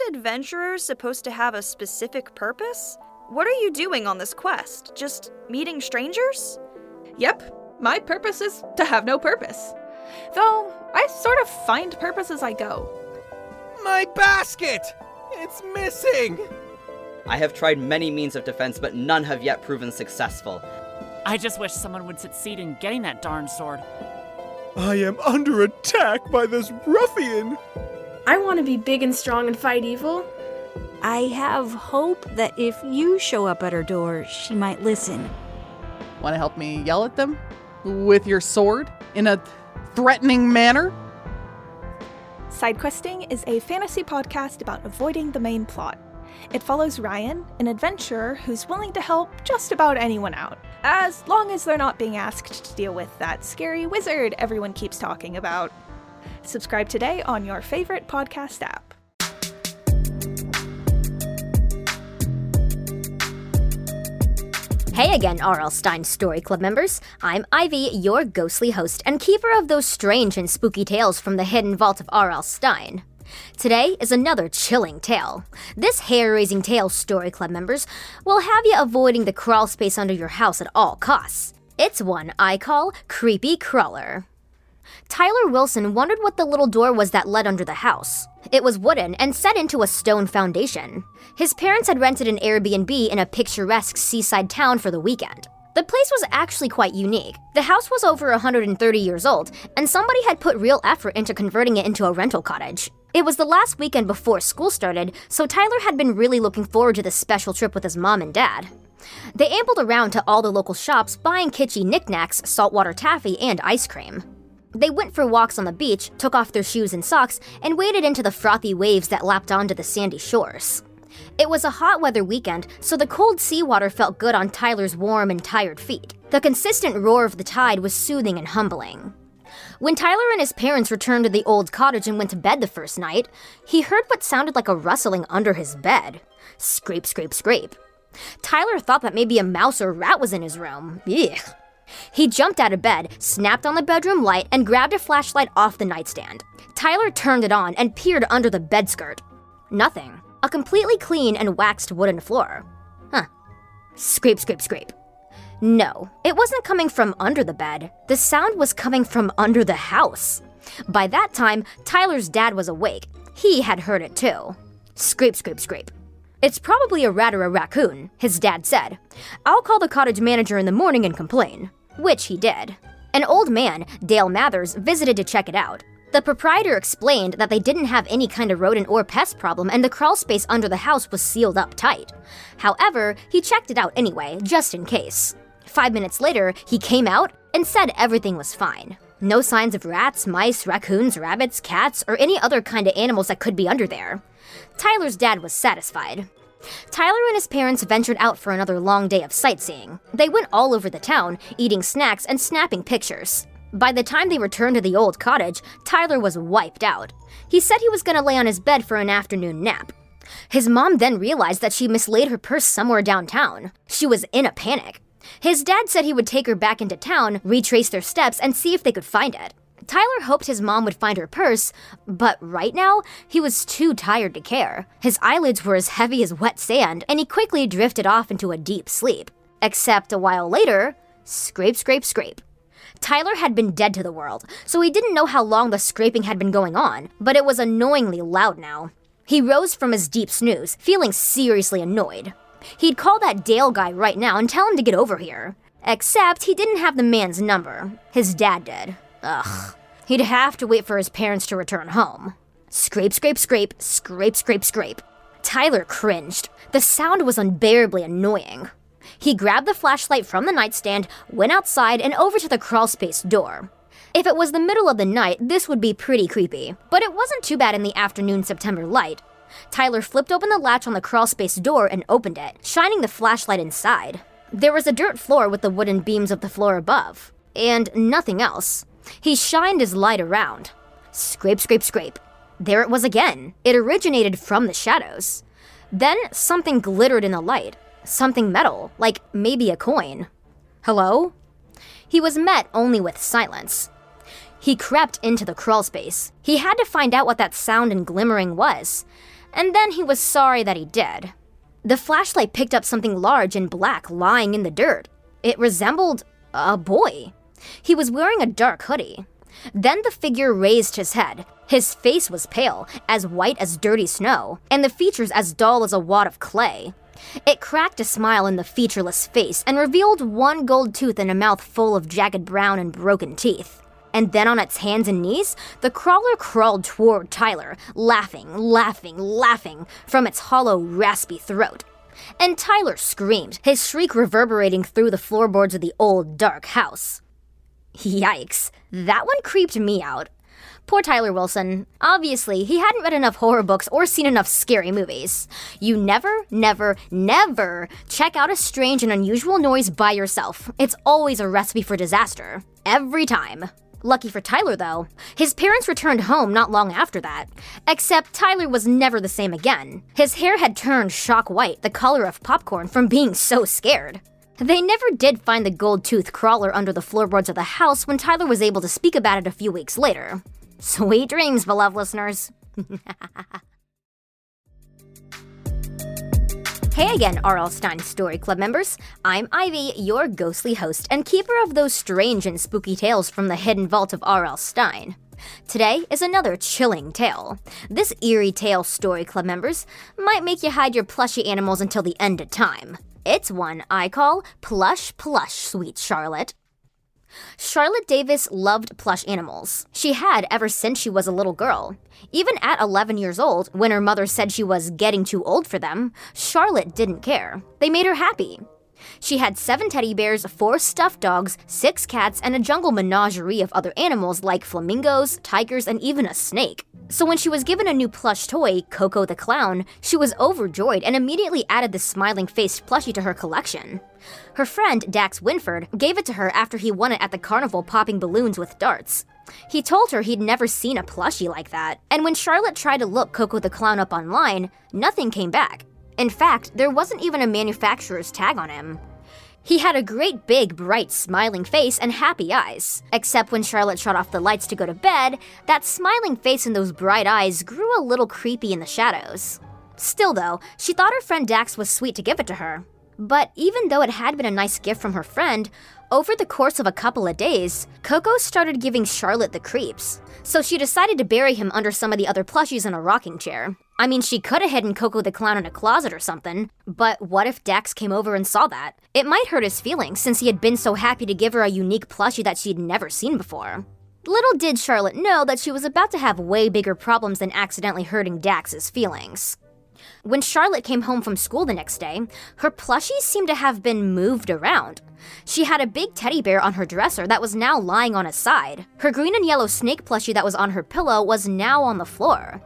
Aren't adventurers supposed to have a specific purpose? What are you doing on this quest? Just meeting strangers? Yep, my purpose is to have no purpose. Though, I sort of find purpose as I go. My basket! It's missing! I have tried many means of defense, but none have yet proven successful. I just wish someone would succeed in getting that darn sword. I am under attack by this ruffian! I want to be big and strong and fight evil. I have hope that if you show up at her door, she might listen. Want to help me yell at them? With your sword? In a threatening manner? Sidequesting is a fantasy podcast about avoiding the main plot. It follows Ryan, an adventurer who's willing to help just about anyone out, as long as they're not being asked to deal with that scary wizard everyone keeps talking about. Subscribe today on your favorite podcast app. Hey again, R.L. Stine Story Club members. I'm Ivy, your ghostly host and keeper of those strange and spooky tales from the hidden vault of R.L. Stine. Today is another chilling tale. This hair raising tale, Story Club members, will have you avoiding the crawl space under your house at all costs. It's one I call Creepy Crawler. Tyler Wilson wondered what the little door was that led under the house. It was wooden and set into a stone foundation. His parents had rented an Airbnb in a picturesque seaside town for the weekend. The place was actually quite unique. The house was over 130 years old, and somebody had put real effort into converting it into a rental cottage. It was the last weekend before school started, so Tyler had been really looking forward to this special trip with his mom and dad. They ambled around to all the local shops buying kitschy knickknacks, saltwater taffy, and ice cream. They went for walks on the beach, took off their shoes and socks, and waded into the frothy waves that lapped onto the sandy shores. It was a hot weather weekend, so the cold seawater felt good on Tyler's warm and tired feet. The consistent roar of the tide was soothing and humbling. When Tyler and his parents returned to the old cottage and went to bed the first night, he heard what sounded like a rustling under his bed. Scrape, scrape, scrape. Tyler thought that maybe a mouse or rat was in his room. He jumped out of bed, snapped on the bedroom light, and grabbed a flashlight off the nightstand. Tyler turned it on and peered under the bed skirt. Nothing. A completely clean and waxed wooden floor. Huh. Scrape, scrape, scrape. No, it wasn't coming from under the bed. The sound was coming from under the house. By that time, Tyler's dad was awake. He had heard it too. Scrape, scrape, scrape. It's probably a rat or a raccoon, his dad said. I'll call the cottage manager in the morning and complain. Which he did. An old man, Dale Mathers, visited to check it out. The proprietor explained that they didn't have any kind of rodent or pest problem and the crawl space under the house was sealed up tight. However, he checked it out anyway, just in case. Five minutes later, he came out and said everything was fine. No signs of rats, mice, raccoons, rabbits, cats, or any other kind of animals that could be under there. Tyler's dad was satisfied. Tyler and his parents ventured out for another long day of sightseeing. They went all over the town, eating snacks and snapping pictures. By the time they returned to the old cottage, Tyler was wiped out. He said he was going to lay on his bed for an afternoon nap. His mom then realized that she mislaid her purse somewhere downtown. She was in a panic. His dad said he would take her back into town, retrace their steps, and see if they could find it. Tyler hoped his mom would find her purse, but right now, he was too tired to care. His eyelids were as heavy as wet sand, and he quickly drifted off into a deep sleep. Except a while later, scrape, scrape, scrape. Tyler had been dead to the world, so he didn't know how long the scraping had been going on, but it was annoyingly loud now. He rose from his deep snooze, feeling seriously annoyed. He'd call that Dale guy right now and tell him to get over here. Except he didn't have the man's number. His dad did. Ugh. He'd have to wait for his parents to return home. Scrape, scrape, scrape, scrape, scrape, scrape. Tyler cringed. The sound was unbearably annoying. He grabbed the flashlight from the nightstand, went outside, and over to the crawlspace door. If it was the middle of the night, this would be pretty creepy, but it wasn't too bad in the afternoon September light. Tyler flipped open the latch on the crawlspace door and opened it, shining the flashlight inside. There was a dirt floor with the wooden beams of the floor above, and nothing else. He shined his light around. Scrape, scrape, scrape. There it was again. It originated from the shadows. Then something glittered in the light. Something metal, like maybe a coin. Hello? He was met only with silence. He crept into the crawlspace. He had to find out what that sound and glimmering was, and then he was sorry that he did. The flashlight picked up something large and black lying in the dirt. It resembled a boy. He was wearing a dark hoodie. Then the figure raised his head. His face was pale, as white as dirty snow, and the features as dull as a wad of clay. It cracked a smile in the featureless face and revealed one gold tooth and a mouth full of jagged brown and broken teeth. And then on its hands and knees, the crawler crawled toward Tyler, laughing, laughing, laughing from its hollow, raspy throat. And Tyler screamed, his shriek reverberating through the floorboards of the old, dark house. Yikes, that one creeped me out. Poor Tyler Wilson. Obviously, he hadn't read enough horror books or seen enough scary movies. You never, never, never check out a strange and unusual noise by yourself. It's always a recipe for disaster. Every time. Lucky for Tyler, though, his parents returned home not long after that. Except Tyler was never the same again. His hair had turned shock white, the color of popcorn, from being so scared. They never did find the gold tooth crawler under the floorboards of the house when Tyler was able to speak about it a few weeks later. Sweet dreams, beloved listeners. Hey again, R.L. Stine Story Club members. I'm Ivy, your ghostly host and keeper of those strange and spooky tales from the hidden vault of R.L. Stine. Today is another chilling tale. This eerie tale, Story Club members, might make you hide your plushy animals until the end of time. It's one I call Plush Plush, Sweet Charlotte. Charlotte Davis loved plush animals. She had ever since she was a little girl. Even at 11 years old, when her mother said she was getting too old for them, Charlotte didn't care. They made her happy. She had seven teddy bears, four stuffed dogs, six cats, and a jungle menagerie of other animals like flamingos, tigers, and even a snake. So when she was given a new plush toy, Coco the Clown, she was overjoyed and immediately added the smiling faced plushie to her collection. Her friend, Dax Winford, gave it to her after he won it at the carnival popping balloons with darts. He told her he'd never seen a plushie like that, and when Charlotte tried to look Coco the Clown up online, nothing came back. In fact, there wasn't even a manufacturer's tag on him. He had a great big, bright, smiling face and happy eyes. Except when Charlotte shut off the lights to go to bed, that smiling face and those bright eyes grew a little creepy in the shadows. Still, though, she thought her friend Dax was sweet to give it to her. But even though it had been a nice gift from her friend, over the course of a couple of days, Coco started giving Charlotte the creeps. So she decided to bury him under some of the other plushies in a rocking chair. I mean, she could have hidden Coco the Clown in a closet or something, but what if Dax came over and saw that? It might hurt his feelings since he had been so happy to give her a unique plushie that she'd never seen before. Little did Charlotte know that she was about to have way bigger problems than accidentally hurting Dax's feelings. When Charlotte came home from school the next day, her plushies seemed to have been moved around. She had a big teddy bear on her dresser that was now lying on its side. Her green and yellow snake plushie that was on her pillow was now on the floor.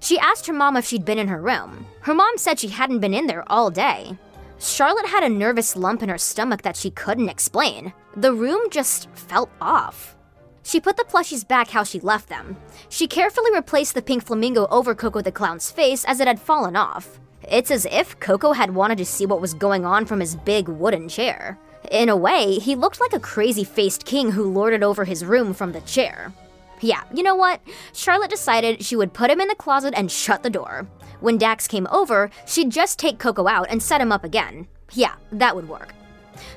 She asked her mom if she'd been in her room. Her mom said she hadn't been in there all day. Charlotte had a nervous lump in her stomach that she couldn't explain. The room just felt off. She put the plushies back how she left them. She carefully replaced the pink flamingo over Coco the Clown's face as it had fallen off. It's as if Coco had wanted to see what was going on from his big wooden chair. In a way, he looked like a crazy faced king who lorded over his room from the chair. Yeah, you know what? Charlotte decided she would put him in the closet and shut the door. When Dax came over, she'd just take Coco out and set him up again. Yeah, that would work.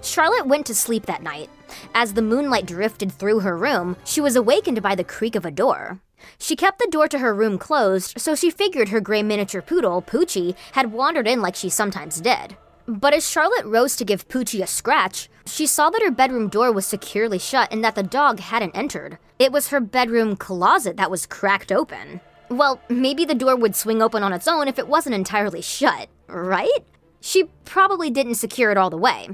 Charlotte went to sleep that night. As the moonlight drifted through her room, she was awakened by the creak of a door. She kept the door to her room closed, so she figured her gray miniature poodle, Poochie, had wandered in like she sometimes did. But as Charlotte rose to give Poochie a scratch, she saw that her bedroom door was securely shut and that the dog hadn't entered. It was her bedroom closet that was cracked open. Well, maybe the door would swing open on its own if it wasn't entirely shut, right? She probably didn't secure it all the way.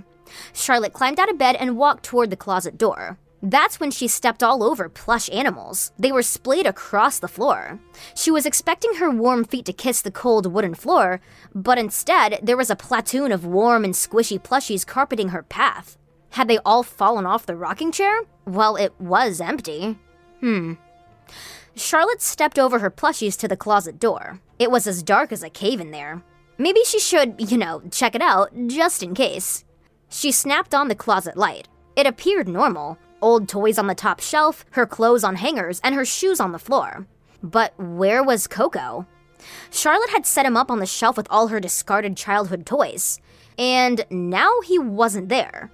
Charlotte climbed out of bed and walked toward the closet door. That's when she stepped all over plush animals. They were splayed across the floor. She was expecting her warm feet to kiss the cold wooden floor, but instead, there was a platoon of warm and squishy plushies carpeting her path. Had they all fallen off the rocking chair? Well, it was empty. Hmm. Charlotte stepped over her plushies to the closet door. It was as dark as a cave in there. Maybe she should, you know, check it out, just in case. She snapped on the closet light. It appeared normal old toys on the top shelf, her clothes on hangers, and her shoes on the floor. But where was Coco? Charlotte had set him up on the shelf with all her discarded childhood toys. And now he wasn't there.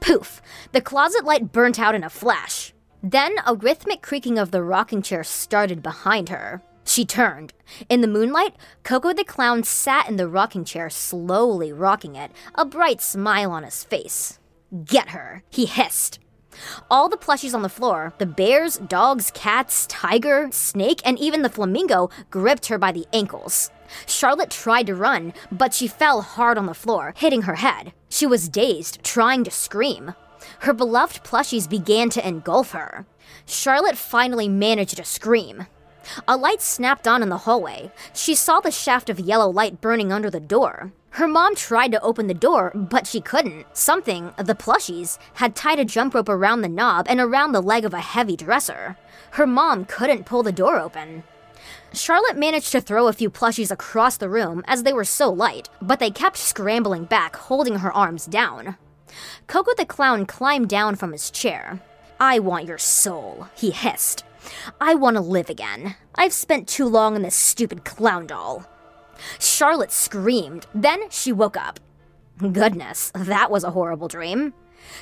Poof! The closet light burnt out in a flash. Then a rhythmic creaking of the rocking chair started behind her. She turned. In the moonlight, Coco the Clown sat in the rocking chair, slowly rocking it, a bright smile on his face. Get her, he hissed. All the plushies on the floor the bears, dogs, cats, tiger, snake, and even the flamingo gripped her by the ankles. Charlotte tried to run, but she fell hard on the floor, hitting her head. She was dazed, trying to scream. Her beloved plushies began to engulf her. Charlotte finally managed to scream. A light snapped on in the hallway. She saw the shaft of yellow light burning under the door. Her mom tried to open the door, but she couldn't. Something, the plushies, had tied a jump rope around the knob and around the leg of a heavy dresser. Her mom couldn't pull the door open. Charlotte managed to throw a few plushies across the room as they were so light, but they kept scrambling back, holding her arms down. Coco the Clown climbed down from his chair. I want your soul, he hissed. I want to live again. I've spent too long in this stupid clown doll. Charlotte screamed. Then she woke up. Goodness, that was a horrible dream.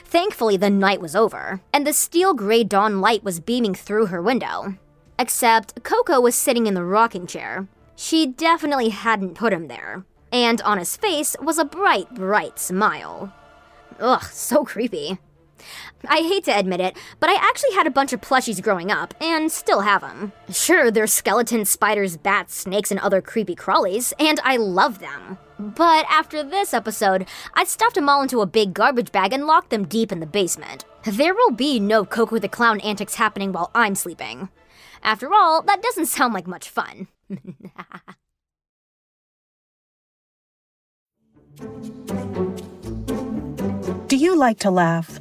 Thankfully, the night was over, and the steel gray dawn light was beaming through her window. Except Coco was sitting in the rocking chair. She definitely hadn't put him there. And on his face was a bright, bright smile. Ugh, so creepy. I hate to admit it, but I actually had a bunch of plushies growing up, and still have them. Sure, they're skeletons, spiders, bats, snakes, and other creepy crawlies, and I love them. But after this episode, I stuffed them all into a big garbage bag and locked them deep in the basement. There will be no Coco the Clown antics happening while I'm sleeping. After all, that doesn't sound like much fun. Do you like to laugh?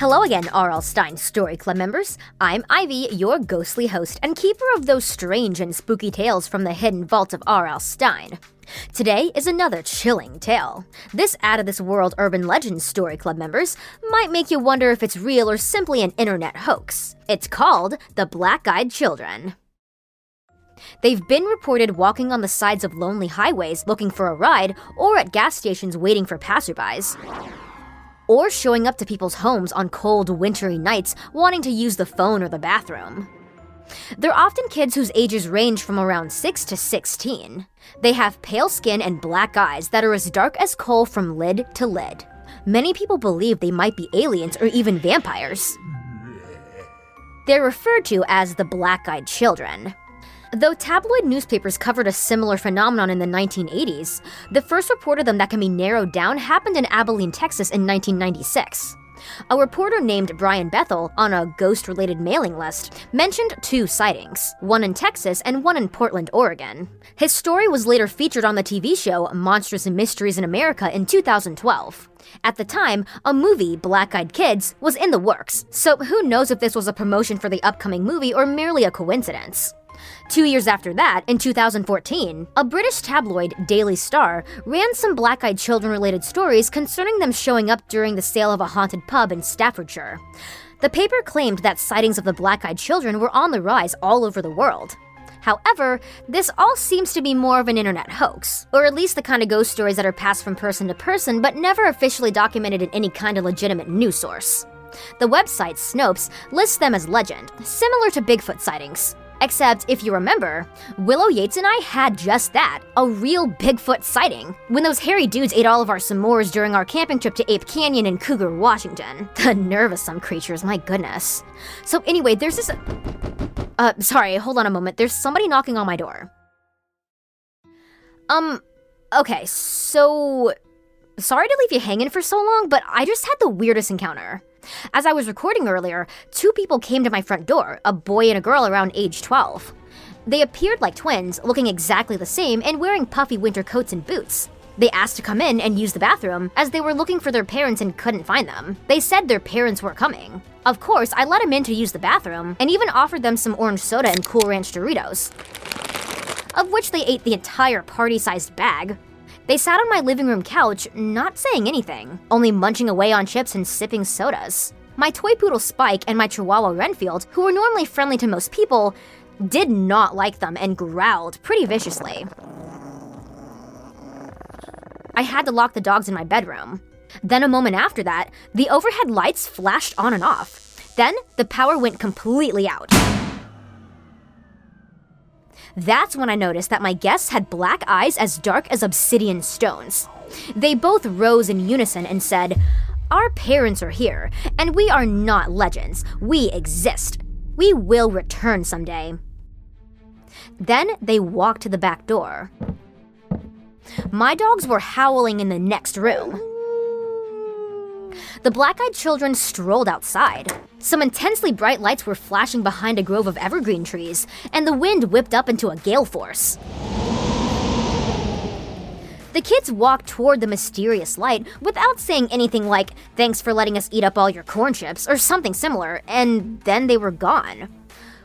Hello again, R.L. Stine Story Club members. I'm Ivy, your ghostly host and keeper of those strange and spooky tales from the hidden vault of R.L. Stine. Today is another chilling tale. This out of this world urban legend story club members might make you wonder if it's real or simply an internet hoax. It's called The Black Eyed Children. They've been reported walking on the sides of lonely highways looking for a ride or at gas stations waiting for passerbys or showing up to people's homes on cold, wintry nights wanting to use the phone or the bathroom. They're often kids whose ages range from around 6 to 16. They have pale skin and black eyes that are as dark as coal from lid to lid. Many people believe they might be aliens or even vampires. They're referred to as the black eyed children. Though tabloid newspapers covered a similar phenomenon in the 1980s, the first report of them that can be narrowed down happened in Abilene, Texas in 1996. A reporter named Brian Bethel, on a ghost related mailing list, mentioned two sightings, one in Texas and one in Portland, Oregon. His story was later featured on the TV show Monsters and Mysteries in America in 2012. At the time, a movie, Black Eyed Kids, was in the works, so who knows if this was a promotion for the upcoming movie or merely a coincidence. Two years after that, in 2014, a British tabloid, Daily Star, ran some black eyed children related stories concerning them showing up during the sale of a haunted pub in Staffordshire. The paper claimed that sightings of the black eyed children were on the rise all over the world. However, this all seems to be more of an internet hoax, or at least the kind of ghost stories that are passed from person to person but never officially documented in any kind of legitimate news source. The website Snopes lists them as legend, similar to Bigfoot sightings. Except, if you remember, Willow Yates and I had just that a real Bigfoot sighting when those hairy dudes ate all of our s'mores during our camping trip to Ape Canyon in Cougar, Washington. The nerve of some creatures, my goodness. So, anyway, there's this. Uh, sorry, hold on a moment. There's somebody knocking on my door. Um, okay, so. Sorry to leave you hanging for so long, but I just had the weirdest encounter. As I was recording earlier, two people came to my front door a boy and a girl around age 12. They appeared like twins, looking exactly the same and wearing puffy winter coats and boots. They asked to come in and use the bathroom as they were looking for their parents and couldn't find them. They said their parents were coming. Of course, I let them in to use the bathroom and even offered them some orange soda and Cool Ranch Doritos, of which they ate the entire party sized bag. They sat on my living room couch, not saying anything, only munching away on chips and sipping sodas. My toy poodle Spike and my chihuahua Renfield, who were normally friendly to most people, did not like them and growled pretty viciously. I had to lock the dogs in my bedroom. Then, a moment after that, the overhead lights flashed on and off. Then, the power went completely out. That's when I noticed that my guests had black eyes as dark as obsidian stones. They both rose in unison and said, Our parents are here, and we are not legends. We exist. We will return someday. Then they walked to the back door. My dogs were howling in the next room. The black eyed children strolled outside. Some intensely bright lights were flashing behind a grove of evergreen trees, and the wind whipped up into a gale force. The kids walked toward the mysterious light without saying anything like, Thanks for letting us eat up all your corn chips, or something similar, and then they were gone.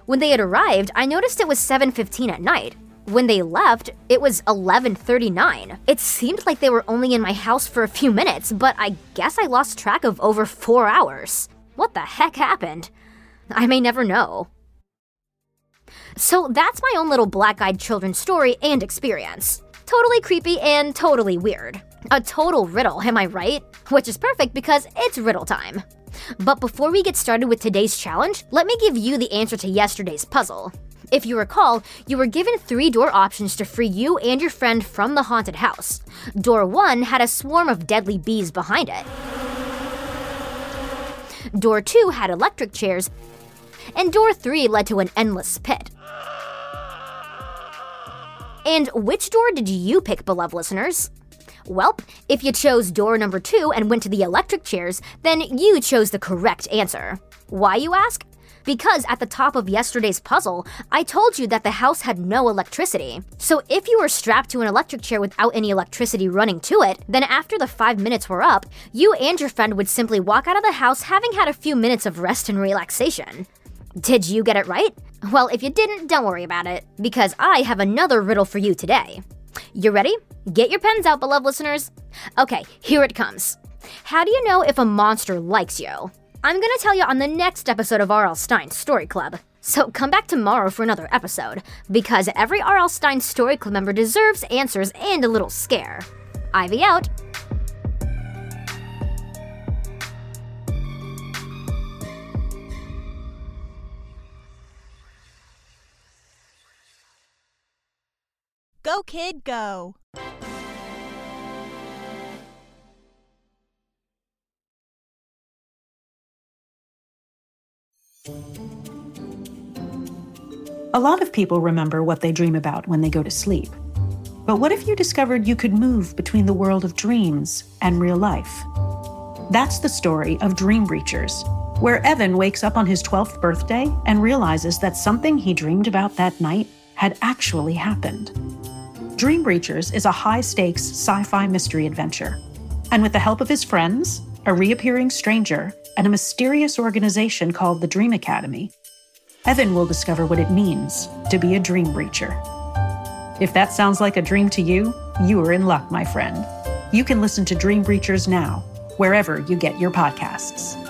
When they had arrived, I noticed it was 7:15 at night, when they left, it was 11:39. It seemed like they were only in my house for a few minutes, but I guess I lost track of over 4 hours. What the heck happened? I may never know. So that's my own little black-eyed children story and experience. Totally creepy and totally weird. A total riddle, am I right? Which is perfect because it's riddle time. But before we get started with today's challenge, let me give you the answer to yesterday's puzzle. If you recall, you were given three door options to free you and your friend from the haunted house. Door 1 had a swarm of deadly bees behind it. Door 2 had electric chairs, and door 3 led to an endless pit. And which door did you pick, beloved listeners? Welp, if you chose door number 2 and went to the electric chairs, then you chose the correct answer. Why, you ask? Because at the top of yesterday's puzzle, I told you that the house had no electricity. So if you were strapped to an electric chair without any electricity running to it, then after the five minutes were up, you and your friend would simply walk out of the house having had a few minutes of rest and relaxation. Did you get it right? Well, if you didn't, don't worry about it, because I have another riddle for you today. You ready? Get your pens out, beloved listeners. Okay, here it comes. How do you know if a monster likes you? I'm gonna tell you on the next episode of R.L. Stine's Story Club. So come back tomorrow for another episode, because every R.L. Stine Story Club member deserves answers and a little scare. Ivy out. Go, kid, go. A lot of people remember what they dream about when they go to sleep. But what if you discovered you could move between the world of dreams and real life? That's the story of Dream Breachers, where Evan wakes up on his 12th birthday and realizes that something he dreamed about that night had actually happened. Dream Breachers is a high stakes sci fi mystery adventure. And with the help of his friends, a reappearing stranger, and a mysterious organization called the Dream Academy, Evan will discover what it means to be a dream breacher. If that sounds like a dream to you, you are in luck, my friend. You can listen to Dream Breachers now, wherever you get your podcasts.